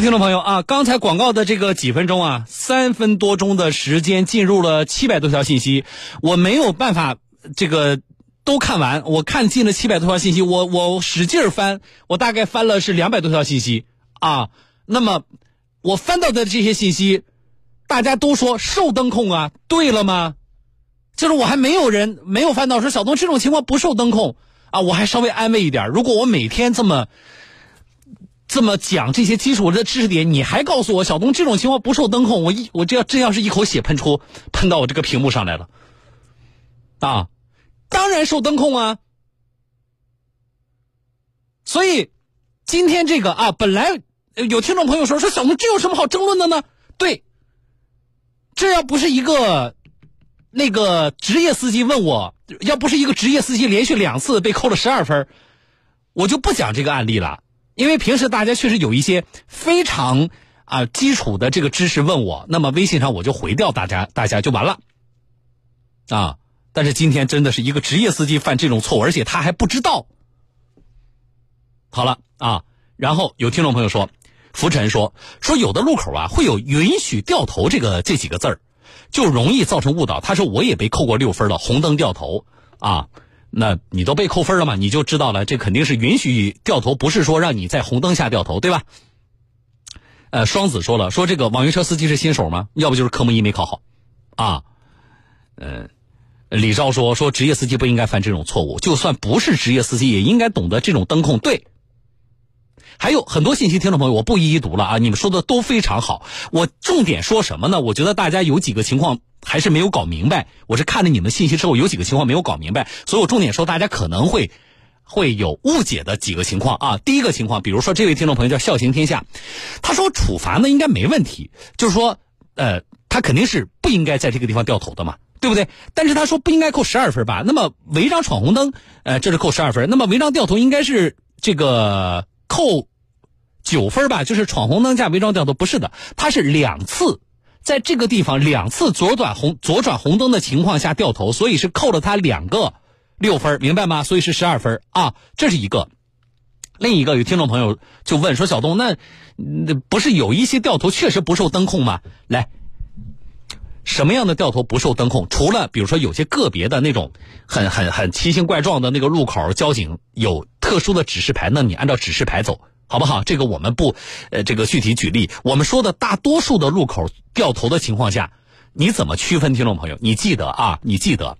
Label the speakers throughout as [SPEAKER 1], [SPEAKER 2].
[SPEAKER 1] 听众朋友啊，刚才广告的这个几分钟啊，三分多钟的时间进入了七百多条信息，我没有办法这个都看完。我看进了七百多条信息，我我使劲翻，我大概翻了是两百多条信息啊。那么我翻到的这些信息，大家都说受灯控啊，对了吗？就是我还没有人没有翻到说小东这种情况不受灯控啊，我还稍微安慰一点。如果我每天这么。这么讲这些基础的知识点，你还告诉我小东这种情况不受灯控，我一我这要真要是一口血喷出，喷到我这个屏幕上来了，啊，当然受灯控啊。所以今天这个啊，本来有听众朋友说说小东这有什么好争论的呢？对，这要不是一个那个职业司机问我，要不是一个职业司机连续两次被扣了十二分，我就不讲这个案例了。因为平时大家确实有一些非常啊基础的这个知识问我，那么微信上我就回掉大家，大家就完了啊。但是今天真的是一个职业司机犯这种错误，而且他还不知道。好了啊，然后有听众朋友说，浮尘说说有的路口啊会有允许掉头这个这几个字儿，就容易造成误导。他说我也被扣过六分了，红灯掉头啊。那你都被扣分了嘛？你就知道了，这肯定是允许掉头，不是说让你在红灯下掉头，对吧？呃，双子说了，说这个网约车司机是新手吗？要不就是科目一没考好，啊，呃，李昭说说职业司机不应该犯这种错误，就算不是职业司机，也应该懂得这种灯控。对，还有很多信息，听众朋友，我不一一读了啊，你们说的都非常好。我重点说什么呢？我觉得大家有几个情况。还是没有搞明白，我是看了你们信息之后，有几个情况没有搞明白，所以我重点说大家可能会会有误解的几个情况啊。第一个情况，比如说这位听众朋友叫笑行天下，他说处罚呢应该没问题，就是说呃他肯定是不应该在这个地方掉头的嘛，对不对？但是他说不应该扣十二分吧？那么违章闯红灯，呃这是扣十二分，那么违章掉头应该是这个扣九分吧？就是闯红灯加违章掉头不是的，他是两次。在这个地方两次左转红左转红灯的情况下掉头，所以是扣了他两个六分，明白吗？所以是十二分啊，这是一个。另一个有听众朋友就问说：“小东，那那不是有一些掉头确实不受灯控吗？”来，什么样的掉头不受灯控？除了比如说有些个别的那种很很很奇形怪状的那个路口，交警有特殊的指示牌，那你按照指示牌走。好不好？这个我们不，呃，这个具体举例。我们说的大多数的路口掉头的情况下，你怎么区分？听众朋友，你记得啊，你记得，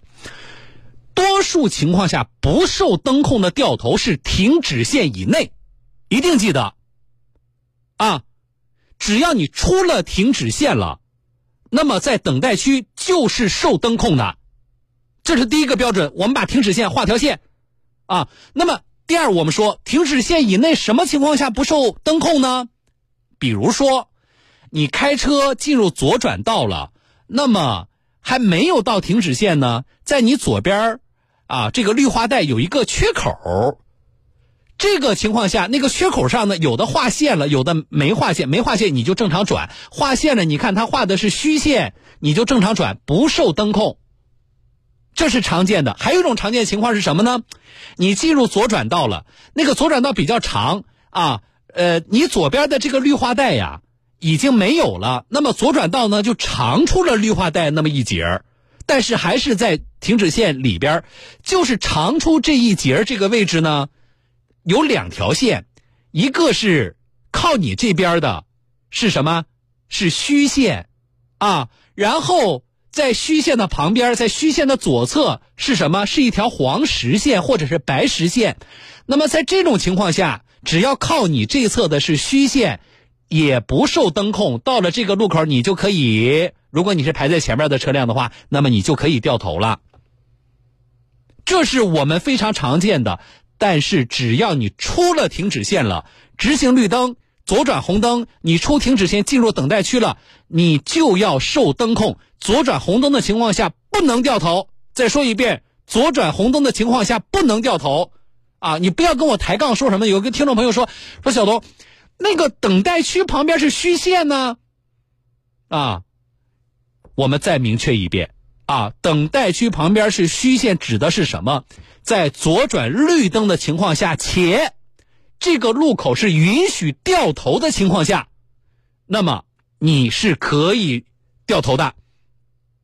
[SPEAKER 1] 多数情况下不受灯控的掉头是停止线以内，一定记得啊。只要你出了停止线了，那么在等待区就是受灯控的，这是第一个标准。我们把停止线画条线啊，那么。第二，我们说停止线以内什么情况下不受灯控呢？比如说，你开车进入左转道了，那么还没有到停止线呢，在你左边啊，这个绿化带有一个缺口，这个情况下，那个缺口上呢，有的画线了，有的没画线，没画线你就正常转，画线了，你看它画的是虚线，你就正常转，不受灯控。这是常见的，还有一种常见情况是什么呢？你进入左转道了，那个左转道比较长啊，呃，你左边的这个绿化带呀已经没有了，那么左转道呢就长出了绿化带那么一截但是还是在停止线里边，就是长出这一截这个位置呢，有两条线，一个是靠你这边的，是什么？是虚线啊，然后。在虚线的旁边，在虚线的左侧是什么？是一条黄实线或者是白实线。那么在这种情况下，只要靠你这侧的是虚线，也不受灯控。到了这个路口，你就可以，如果你是排在前面的车辆的话，那么你就可以掉头了。这是我们非常常见的。但是只要你出了停止线了，直行绿灯。左转红灯，你出停止线进入等待区了，你就要受灯控。左转红灯的情况下不能掉头。再说一遍，左转红灯的情况下不能掉头。啊，你不要跟我抬杠，说什么？有个听众朋友说，说小东，那个等待区旁边是虚线呢。啊，我们再明确一遍啊，等待区旁边是虚线，指的是什么？在左转绿灯的情况下，且。这个路口是允许掉头的情况下，那么你是可以掉头的。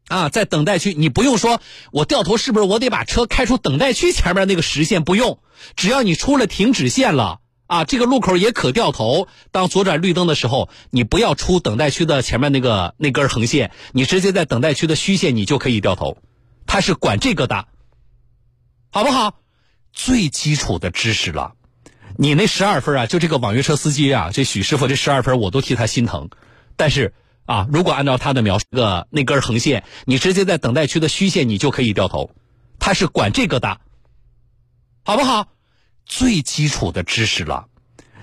[SPEAKER 1] 啊，在等待区，你不用说，我掉头是不是我得把车开出等待区前面那个实线？不用，只要你出了停止线了，啊，这个路口也可掉头。当左转绿灯的时候，你不要出等待区的前面那个那根横线，你直接在等待区的虚线，你就可以掉头。他是管这个的，好不好？最基础的知识了。你那十二分啊，就这个网约车司机啊，这许师傅这十二分，我都替他心疼。但是。啊，如果按照他的描述，个那根横线，你直接在等待区的虚线，你就可以掉头。他是管这个的，好不好？最基础的知识了。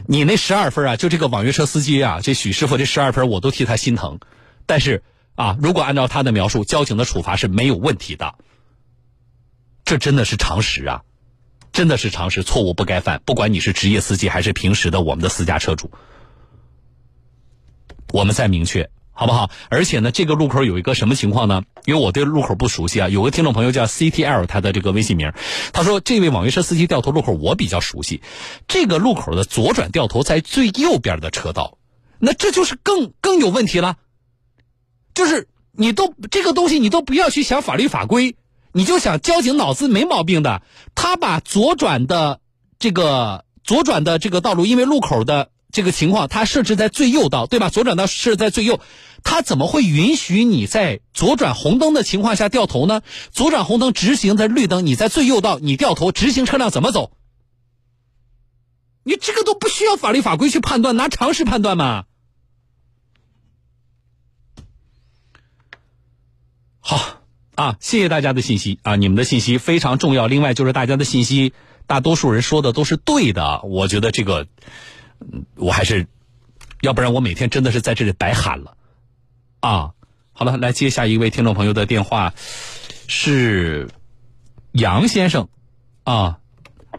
[SPEAKER 1] 你那十二分啊，就这个网约车司机啊，这许师傅这十二分，我都替他心疼。但是啊，如果按照他的描述，交警的处罚是没有问题的。这真的是常识啊，真的是常识，错误不该犯。不管你是职业司机还是平时的我们的私家车主，我们再明确。好不好？而且呢，这个路口有一个什么情况呢？因为我对路口不熟悉啊。有个听众朋友叫 CTL，他的这个微信名，他说这位网约车司机掉头路口我比较熟悉。这个路口的左转掉头在最右边的车道，那这就是更更有问题了。就是你都这个东西你都不要去想法律法规，你就想交警脑子没毛病的，他把左转的这个左转的这个道路，因为路口的这个情况，他设置在最右道，对吧？左转道设在最右。他怎么会允许你在左转红灯的情况下掉头呢？左转红灯直行在绿灯，你在最右道你掉头，直行车辆怎么走？你这个都不需要法律法规去判断，拿常识判断嘛。好啊，谢谢大家的信息啊，你们的信息非常重要。另外就是大家的信息，大多数人说的都是对的，我觉得这个，我还是，要不然我每天真的是在这里白喊了。啊，好了，来接下一位听众朋友的电话，是杨先生，啊，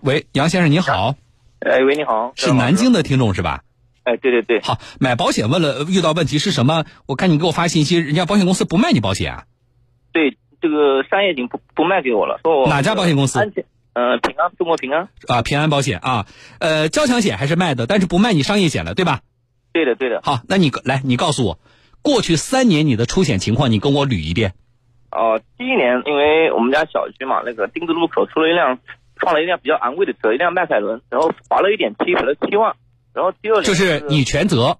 [SPEAKER 1] 喂，杨先生你好，
[SPEAKER 2] 哎，喂，你好，
[SPEAKER 1] 是南京的听众是吧？
[SPEAKER 2] 哎，对对对，
[SPEAKER 1] 好，买保险问了遇到问题是什么？我看你给我发信息，人家保险公司不卖你保险啊？
[SPEAKER 2] 对，这个商业险不不卖给我了，说我
[SPEAKER 1] 哪家保险公司？
[SPEAKER 2] 安全，呃，平安，中国平安
[SPEAKER 1] 啊，平安保险啊，呃，交强险还是卖的，但是不卖你商业险了，对吧？
[SPEAKER 2] 对的，对的。
[SPEAKER 1] 好，那你来，你告诉我。过去三年你的出险情况，你跟我捋一遍。
[SPEAKER 2] 哦，第一年，因为我们家小区嘛，那个丁字路口出了一辆，撞了一辆比较昂贵的车，一辆迈凯伦，然后罚了一点漆，赔了七万。然后第二年
[SPEAKER 1] 就是你全责。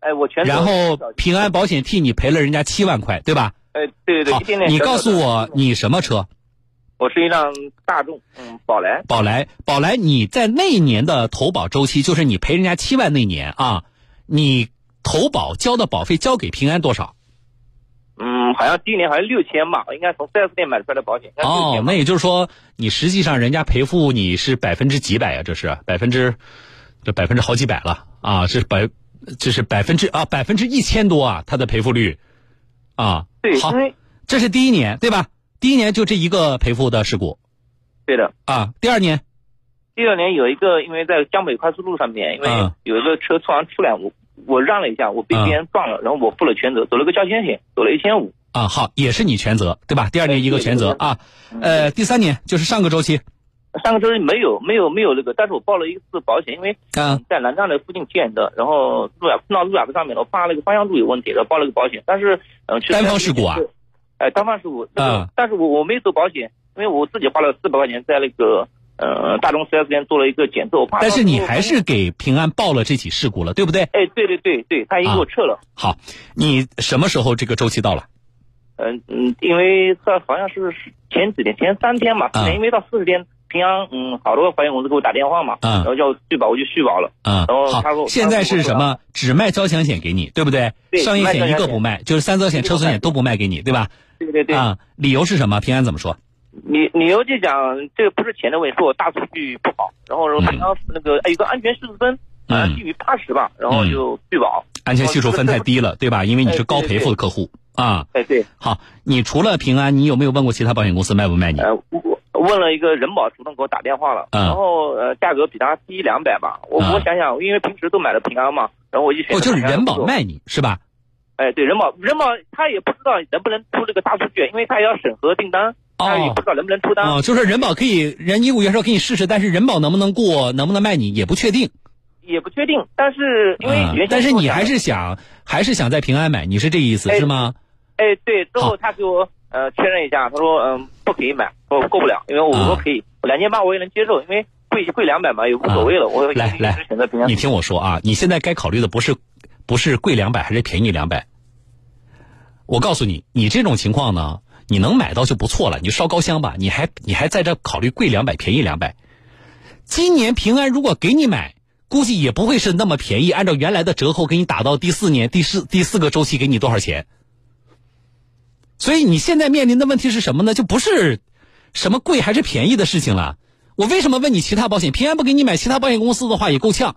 [SPEAKER 2] 哎，我全责。
[SPEAKER 1] 然后平安保险替你赔了人家七万块，对吧？
[SPEAKER 2] 哎，对对对。
[SPEAKER 1] 你告诉我你什么车？
[SPEAKER 2] 我是一辆大众，嗯，宝来。
[SPEAKER 1] 宝来，宝来，你在那一年的投保周期，就是你赔人家七万那年啊，你。投保交的保费交给平安多少？
[SPEAKER 2] 嗯，好像第一年好像六千吧，应该从四 S 店买出来的保险。
[SPEAKER 1] 哦，那也就是说，你实际上人家赔付你是百分之几百呀？这是百分之，这百分之好几百了啊！这百，这是百分之啊，百分之一千多啊，它的赔付率啊。
[SPEAKER 2] 对，
[SPEAKER 1] 好，这是第一年对吧？第一年就这一个赔付的事故。
[SPEAKER 2] 对的。
[SPEAKER 1] 啊，第二年。
[SPEAKER 2] 第二年有一个，因为在江北快速路上面，因为有一个车突然出来，我。我让了一下，我被别人撞了，然后我负了全责，走了个交强险，走了一千五。
[SPEAKER 1] 啊，好，也是你全责，对吧？第二年一个全责啊，呃，第三年就是上个周期，
[SPEAKER 2] 上个车没有没有没有那个，但是我报了一次保险，因为在南站的附近建的，然后路亚碰到路亚的上面了，我怕那个方向度有问题，然后报了个保险，但是嗯，
[SPEAKER 1] 单方事故啊，
[SPEAKER 2] 哎，单方事故，嗯，但是我我没走保险，因为我自己花了四百块钱在那个。呃，大众四 S 店做了一个检测，我怕。
[SPEAKER 1] 但是你还是给平安报了这起事故了，对不对？
[SPEAKER 2] 哎，对对对对，他已经给我撤了。
[SPEAKER 1] 好，你什么时候这个周期到了？
[SPEAKER 2] 嗯嗯，因为这好像是前几天，前三天嘛，因为到四十天，平安嗯，好多保险公司给我打电话嘛，嗯然后要续保，我就续保了。
[SPEAKER 1] 嗯，
[SPEAKER 2] 然后他
[SPEAKER 1] 说现在是什么？只卖交强险给你，对不对？
[SPEAKER 2] 对，
[SPEAKER 1] 商业险一个不卖，就是三责险、车损险都不卖给你，对吧？
[SPEAKER 2] 对对对。
[SPEAKER 1] 啊，理由是什么？平安怎么说？
[SPEAKER 2] 理理由就讲这个不是钱的问题，是我大数据不好，然后平常那个有个安全系数分，嗯，低于八十吧，然后就续保。
[SPEAKER 1] 安全系数分太低了，对吧？因为你是高赔付的客户啊。
[SPEAKER 2] 哎对。
[SPEAKER 1] 好，你除了平安，你有没有问过其他保险公司卖不卖你？
[SPEAKER 2] 问了一个人保，主动给我打电话了，然后呃价格比他低两百吧。我我想想，因为平时都买的平安嘛，然后我一选。
[SPEAKER 1] 哦，就是人保卖你是吧？
[SPEAKER 2] 哎，对，人保人保他也不知道能不能出这个大数据，因为他也要审核订单。他也，不知道能不能出单。
[SPEAKER 1] 哦，就是人保可以，人医务员说给你试试，但是人保能不能过，能不能卖你也不确定。
[SPEAKER 2] 也不确定，但是因为
[SPEAKER 1] 但是你还是想还是想在平安买，你是这意思是吗？
[SPEAKER 2] 哎，对，之后他给我呃确认一下，他说嗯不可以买，我过不了，因为我说可以，两千八我也能接受，因为贵贵两百嘛也无所谓了，我
[SPEAKER 1] 来来
[SPEAKER 2] 选择平安。
[SPEAKER 1] 你听我说啊，你现在该考虑的不是不是贵两百还是便宜两百，我告诉你，你这种情况呢，你能买到就不错了，你就烧高香吧，你还你还在这考虑贵两百便宜两百。今年平安如果给你买，估计也不会是那么便宜。按照原来的折扣给你打到第四年第四第四个周期给你多少钱？所以你现在面临的问题是什么呢？就不是什么贵还是便宜的事情了。我为什么问你其他保险？平安不给你买，其他保险公司的话也够呛。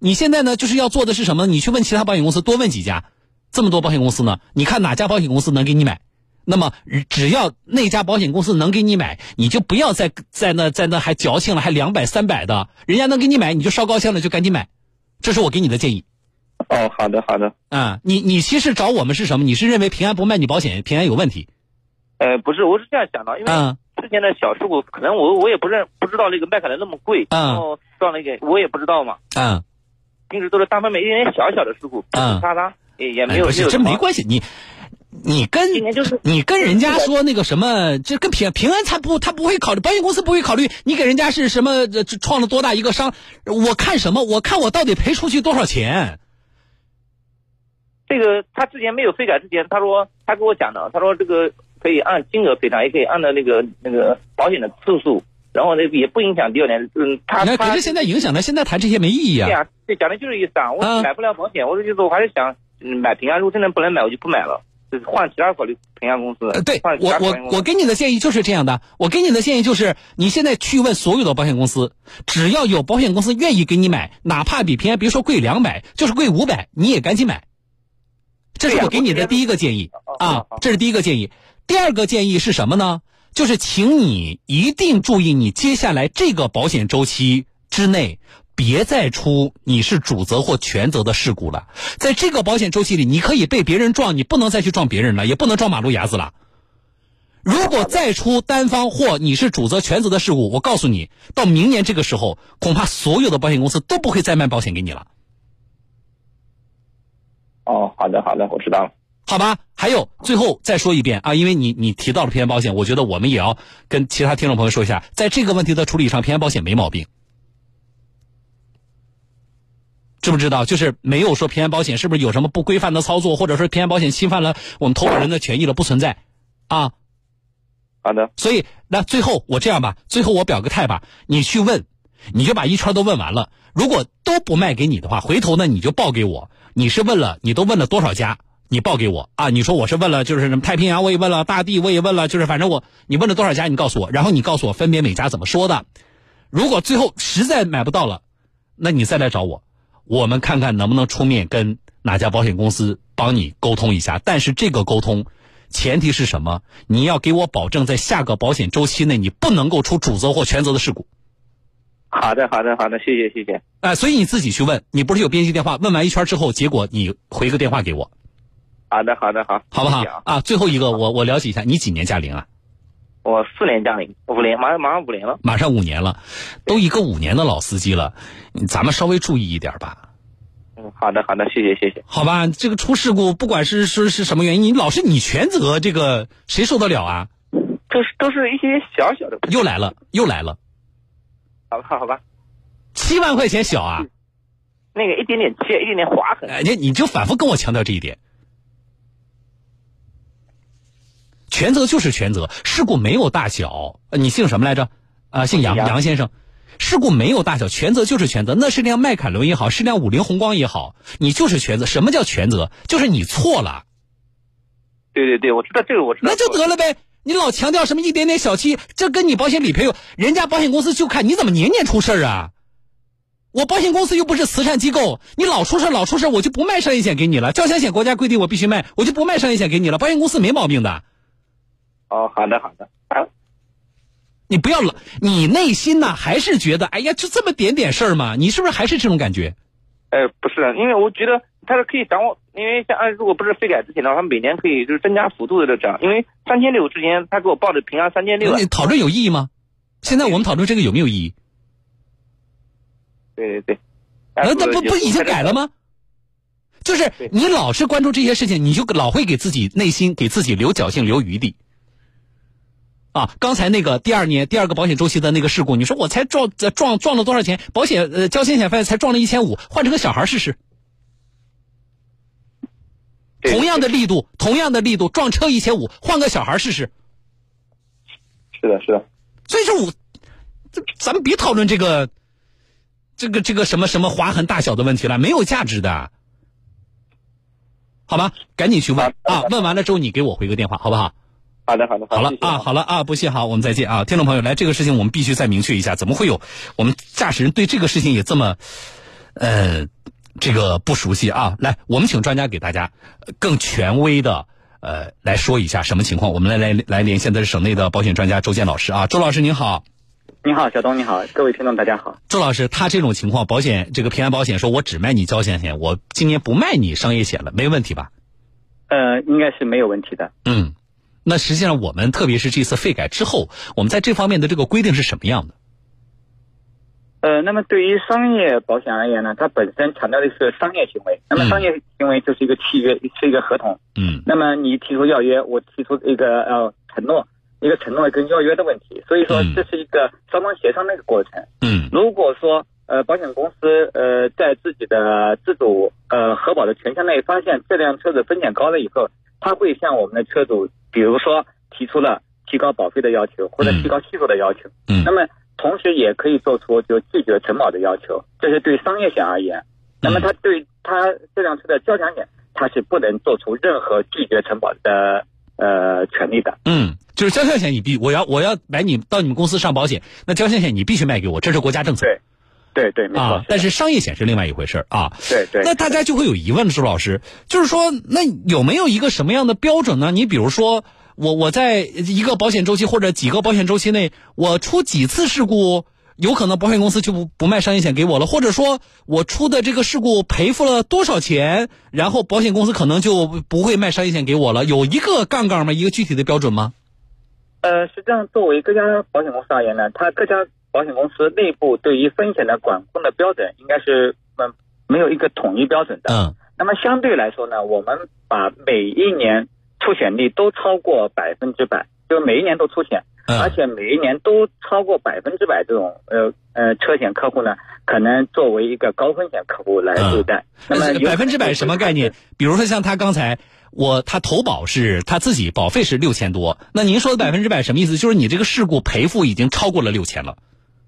[SPEAKER 1] 你现在呢，就是要做的是什么？你去问其他保险公司，多问几家，这么多保险公司呢？你看哪家保险公司能给你买？那么，只要那家保险公司能给你买，你就不要再在那在那还矫情了，还两百三百的，人家能给你买，你就烧高兴了，就赶紧买，这是我给你的建议。
[SPEAKER 2] 哦，好的，好的。
[SPEAKER 1] 啊，你你其实找我们是什么？你是认为平安不卖你保险，平安有问题？
[SPEAKER 2] 呃，不是，我是这样想的，因为之前的小事故，可能我我也不认不知道那个迈凯伦那么贵，然后撞了一个，我也不知道嘛。
[SPEAKER 1] 嗯。
[SPEAKER 2] 平时都是单方面一点点小小的事故，嗯，擦擦也也没有。
[SPEAKER 1] 不是，这没关系，你。你跟你跟人家说那个什么，这跟平平安他不他不会考虑，保险公司不会考虑你给人家是什么创了多大一个伤，我看什么？我看我到底赔出去多少钱？
[SPEAKER 2] 这个他之前没有非改之前，他说他跟我讲的，他说这个可以按金额赔偿，也可以按照那个那个保险的次数，然后呢也不影响第二年。嗯，他那
[SPEAKER 1] 可是现在影响了，现在谈这些没意义啊。
[SPEAKER 2] 对呀，这讲的就是意思啊，我买不了保险，我的意思我还是想买平安，如果真的不能买，我就不买了。换其他考虑平安公司。呃，
[SPEAKER 1] 对我我我给你的建议就是这样的，我给你的建议就是，你现在去问所有的保险公司，只要有保险公司愿意给你买，哪怕比平安别说贵两百，就是贵五百，你也赶紧买。这是我给你的第一个建议啊，这是第一个建议。第二个建议是什么呢？就是请你一定注意，你接下来这个保险周期之内。别再出你是主责或全责的事故了，在这个保险周期里，你可以被别人撞，你不能再去撞别人了，也不能撞马路牙子了。如果再出单方或你是主责全责的事故，我告诉你，到明年这个时候，恐怕所有的保险公司都不会再卖保险给你了。
[SPEAKER 2] 哦，好的，好的，我知道了。
[SPEAKER 1] 好吧，还有最后再说一遍啊，因为你你提到了平安保险，我觉得我们也要跟其他听众朋友说一下，在这个问题的处理上，平安保险没毛病。知不知道？就是没有说平安保险是不是有什么不规范的操作，或者说平安保险侵犯了我们投保人的权益了？不存在，啊。
[SPEAKER 2] 好的。
[SPEAKER 1] 所以那最后我这样吧，最后我表个态吧，你去问，你就把一圈都问完了。如果都不卖给你的话，回头呢你就报给我。你是问了，你都问了多少家？你报给我啊。你说我是问了，就是什么太平洋我也问了，大地我也问了，就是反正我你问了多少家，你告诉我，然后你告诉我分别每家怎么说的。如果最后实在买不到了，那你再来找我。我们看看能不能出面跟哪家保险公司帮你沟通一下，但是这个沟通前提是什么？你要给我保证，在下个保险周期内，你不能够出主责或全责的事故。
[SPEAKER 2] 好的，好的，好的，谢谢，谢谢。
[SPEAKER 1] 哎，所以你自己去问，你不是有编辑电话？问完一圈之后，结果你回个电话给我。
[SPEAKER 2] 好的，好的，好，
[SPEAKER 1] 好不好？啊，最后一个，我我了解一下，你几年驾龄啊？
[SPEAKER 2] 我四年驾龄，五年，马上马上五年了，
[SPEAKER 1] 马上五年了，都一个五年的老司机了，咱们稍微注意一点吧。
[SPEAKER 2] 嗯，好的，好的，谢谢，谢谢。
[SPEAKER 1] 好吧，这个出事故，不管是是是什么原因，你老是你全责，这个谁受得了啊？
[SPEAKER 2] 都是都是一些小小的。
[SPEAKER 1] 又来了，又来了。
[SPEAKER 2] 好吧，好吧。
[SPEAKER 1] 七万块钱小啊？
[SPEAKER 2] 那个一点点切，一点点划痕。
[SPEAKER 1] 哎，你你就反复跟我强调这一点。全责就是全责，事故没有大小。你姓什么来着？啊，姓杨，杨先生。事故没有大小，全责就是全责。那是辆迈凯伦也好，是辆五菱宏光也好，你就是全责。什么叫全责？就是你错了。
[SPEAKER 2] 对对对，我知道这个，我知道。
[SPEAKER 1] 那就得了呗。你老强调什么一点点小气，这跟你保险理赔有，人家保险公司就看你怎么年年出事啊。我保险公司又不是慈善机构，你老出事老出事，我就不卖商业险给你了。交强险国家规定我必须卖，我就不卖商业险给你了。保险公司没毛病的。
[SPEAKER 2] 哦，好的好的，啊，
[SPEAKER 1] 你不要老，你内心呢还是觉得，哎呀，就这么点点事儿嘛？你是不是还是这种感觉？
[SPEAKER 2] 哎，不是，因为我觉得他是可以掌握，因为像按如果不是非改之前的话，他每年可以就是增加幅度的涨，因为三千六之前他给我报的平安三千六，
[SPEAKER 1] 你讨论有意义吗？现在我们讨论这个有没有意义？
[SPEAKER 2] 对对对，
[SPEAKER 1] 那那不不已经改了？吗？就是你老是关注这些事情，你就老会给自己内心给自己留侥幸、留余地。啊，刚才那个第二年第二个保险周期的那个事故，你说我才撞呃撞撞了多少钱？保险呃交险险费才撞了一千五，换成个小孩试试，
[SPEAKER 2] 对
[SPEAKER 1] 同样的力度，同样的力度撞车一千五，换个小孩试试。
[SPEAKER 2] 是的，是的，
[SPEAKER 1] 所以说我，这咱们别讨论这个，这个这个什么什么划痕大小的问题了，没有价值的，好吧？赶紧去问啊！问完了之后你给我回个电话，好不好？
[SPEAKER 2] 好的，好的，
[SPEAKER 1] 好了啊，好了啊，不谢，好，我们再见啊，听众朋友，来这个事情我们必须再明确一下，怎么会有我们驾驶人对这个事情也这么，呃，这个不熟悉啊？来，我们请专家给大家呃更权威的呃来说一下什么情况。我们来来来连线的是省内的保险专家周建老师啊，周老师您好。
[SPEAKER 3] 你好，小东，你好，各位听众，大家好。
[SPEAKER 1] 周老师，他这种情况，保险这个平安保险说，我只卖你交强险，我今年不卖你商业险了，没问题吧？
[SPEAKER 3] 呃，应该是没有问题的。
[SPEAKER 1] 嗯，那实际上我们特别是这次费改之后，我们在这方面的这个规定是什么样的？
[SPEAKER 3] 呃，那么对于商业保险而言呢，它本身强调的是商业行为。那么
[SPEAKER 1] 嗯
[SPEAKER 3] 商业行为就是一个契约，是一个合同。
[SPEAKER 1] 嗯
[SPEAKER 3] 那么你提出要约，我提出一个呃承诺，一个承诺跟要约的问题。所以说
[SPEAKER 1] 嗯
[SPEAKER 3] 这是一个双方协商的一个过程。
[SPEAKER 1] 嗯
[SPEAKER 3] 如果说呃保险公司呃在自己的自主呃核保的权限内发现这辆车子风险高了以后，他会向我们的车主，比如说提出了提高保费的要求或者
[SPEAKER 1] 嗯
[SPEAKER 3] 提高系数的要求。
[SPEAKER 1] 嗯
[SPEAKER 3] 那么同时也可以做出就拒绝承保的要求，这是对商业险而言。那么它对它这辆车的交强险，它是不能做出任何拒绝承保的呃权利的。
[SPEAKER 1] 嗯，就是交强险你必我要我要买你到你们公司上保险，那交强险你必须卖给我，这是国家政策
[SPEAKER 3] 对对对，没错。
[SPEAKER 1] 啊。但是商业险是另外一回事儿啊。
[SPEAKER 3] 对对，
[SPEAKER 1] 那大家就会有疑问，周老师，就是说，那有没有一个什么样的标准呢？你比如说，我我在一个保险周期或者几个保险周期内，我出几次事故，有可能保险公司就不不卖商业险给我了，或者说我出的这个事故赔付了多少钱，然后保险公司可能就不会卖商业险给我了，有一个杠杠吗？一个具体的标准吗？
[SPEAKER 3] 呃，实际上作为各家保险公司而言呢，它各家保险公司内部对于风险的管控的标准应该是嗯没有一个统一标准的。
[SPEAKER 1] 嗯
[SPEAKER 3] 那么相对来说呢，我们把每一年出险率都超过百分之百，就是每一年都出险，而
[SPEAKER 1] 嗯
[SPEAKER 3] 且每一年都超过百分之百这种呃呃车险客户呢，可能作为一个高风险客户来对待。那么
[SPEAKER 1] 百分之百什么概念？？比如说像他刚才我他投保是他自己保费是六千多，那您说的百分之百什么意思？就是你这个事故赔付已经超过了六千了。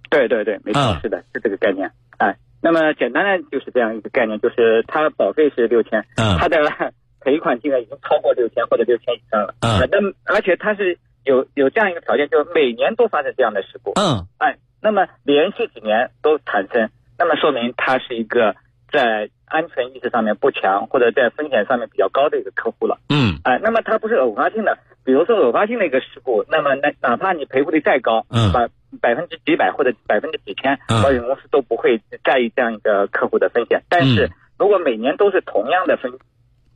[SPEAKER 3] 对对对，没错，
[SPEAKER 1] 嗯
[SPEAKER 3] 是的，是这个概念。哎，那么简单的就是这样一个概念，就是他保费是六千，
[SPEAKER 1] 嗯
[SPEAKER 3] 它的赔款金额已经超过六千或者六千以上了。
[SPEAKER 1] 嗯
[SPEAKER 3] 呃那而且它是有有这样一个条件，就是每年都发生这样的事故。
[SPEAKER 1] 嗯
[SPEAKER 3] 哎，那么连续几年都产生，那么说明它是一个在安全意识上面不强，或者在风险上面比较高的一个客户了。
[SPEAKER 1] 嗯
[SPEAKER 3] 哎，那么它不是偶发性的，比如说偶发性的一个事故，那么那哪怕你赔付率再高，
[SPEAKER 1] 嗯
[SPEAKER 3] 百百分之几百或者百分之几千，
[SPEAKER 1] 嗯
[SPEAKER 3] 保险公司都不会在意这样一个客户的风险。但是
[SPEAKER 1] 嗯
[SPEAKER 3] 如果每年都是同样的分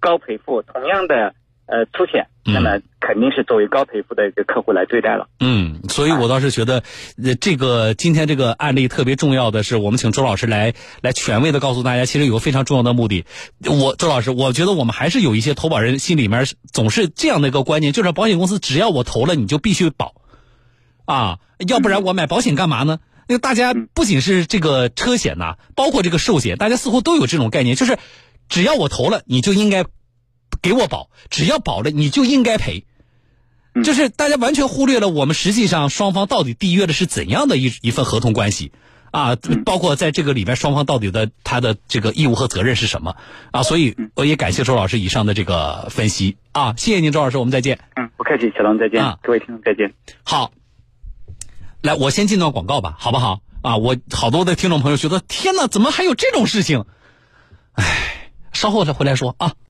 [SPEAKER 3] 高赔付，同样的呃出险，
[SPEAKER 1] 嗯
[SPEAKER 3] 那么肯定是作为高赔付的一个客户来对待了。
[SPEAKER 1] 嗯，所以我倒是觉得，呃，这个今天这个案例特别重要的是，我们请周老师来来权威的告诉大家，其实有个非常重要的目的。我周老师，我觉得我们还是有一些投保人心里面总是这样的一个观念，就是保险公司只要我投了，你就必须保，啊，要不然我买保险干嘛呢？那个大家不仅是这个车险呐、包括这个寿险，大家似乎都有这种概念，就是只要我投了，你就应该给我保；只要保了，你就应该赔。
[SPEAKER 3] 嗯
[SPEAKER 1] 就是大家完全忽略了我们实际上双方到底缔约的是怎样的一一份合同关系啊，包括在这个里面双方到底的他的这个义务和责任是什么啊？所以我也感谢周老师以上的这个分析啊，谢谢您，周老师，我们再见。
[SPEAKER 3] 嗯，不客气，小龙再见，
[SPEAKER 1] 啊
[SPEAKER 3] 各位听众再见。
[SPEAKER 1] 好，来，我先进段广告吧，好不好？啊，我好多的听众朋友觉得，天哪，怎么还有这种事情？唉，稍后再回来说啊。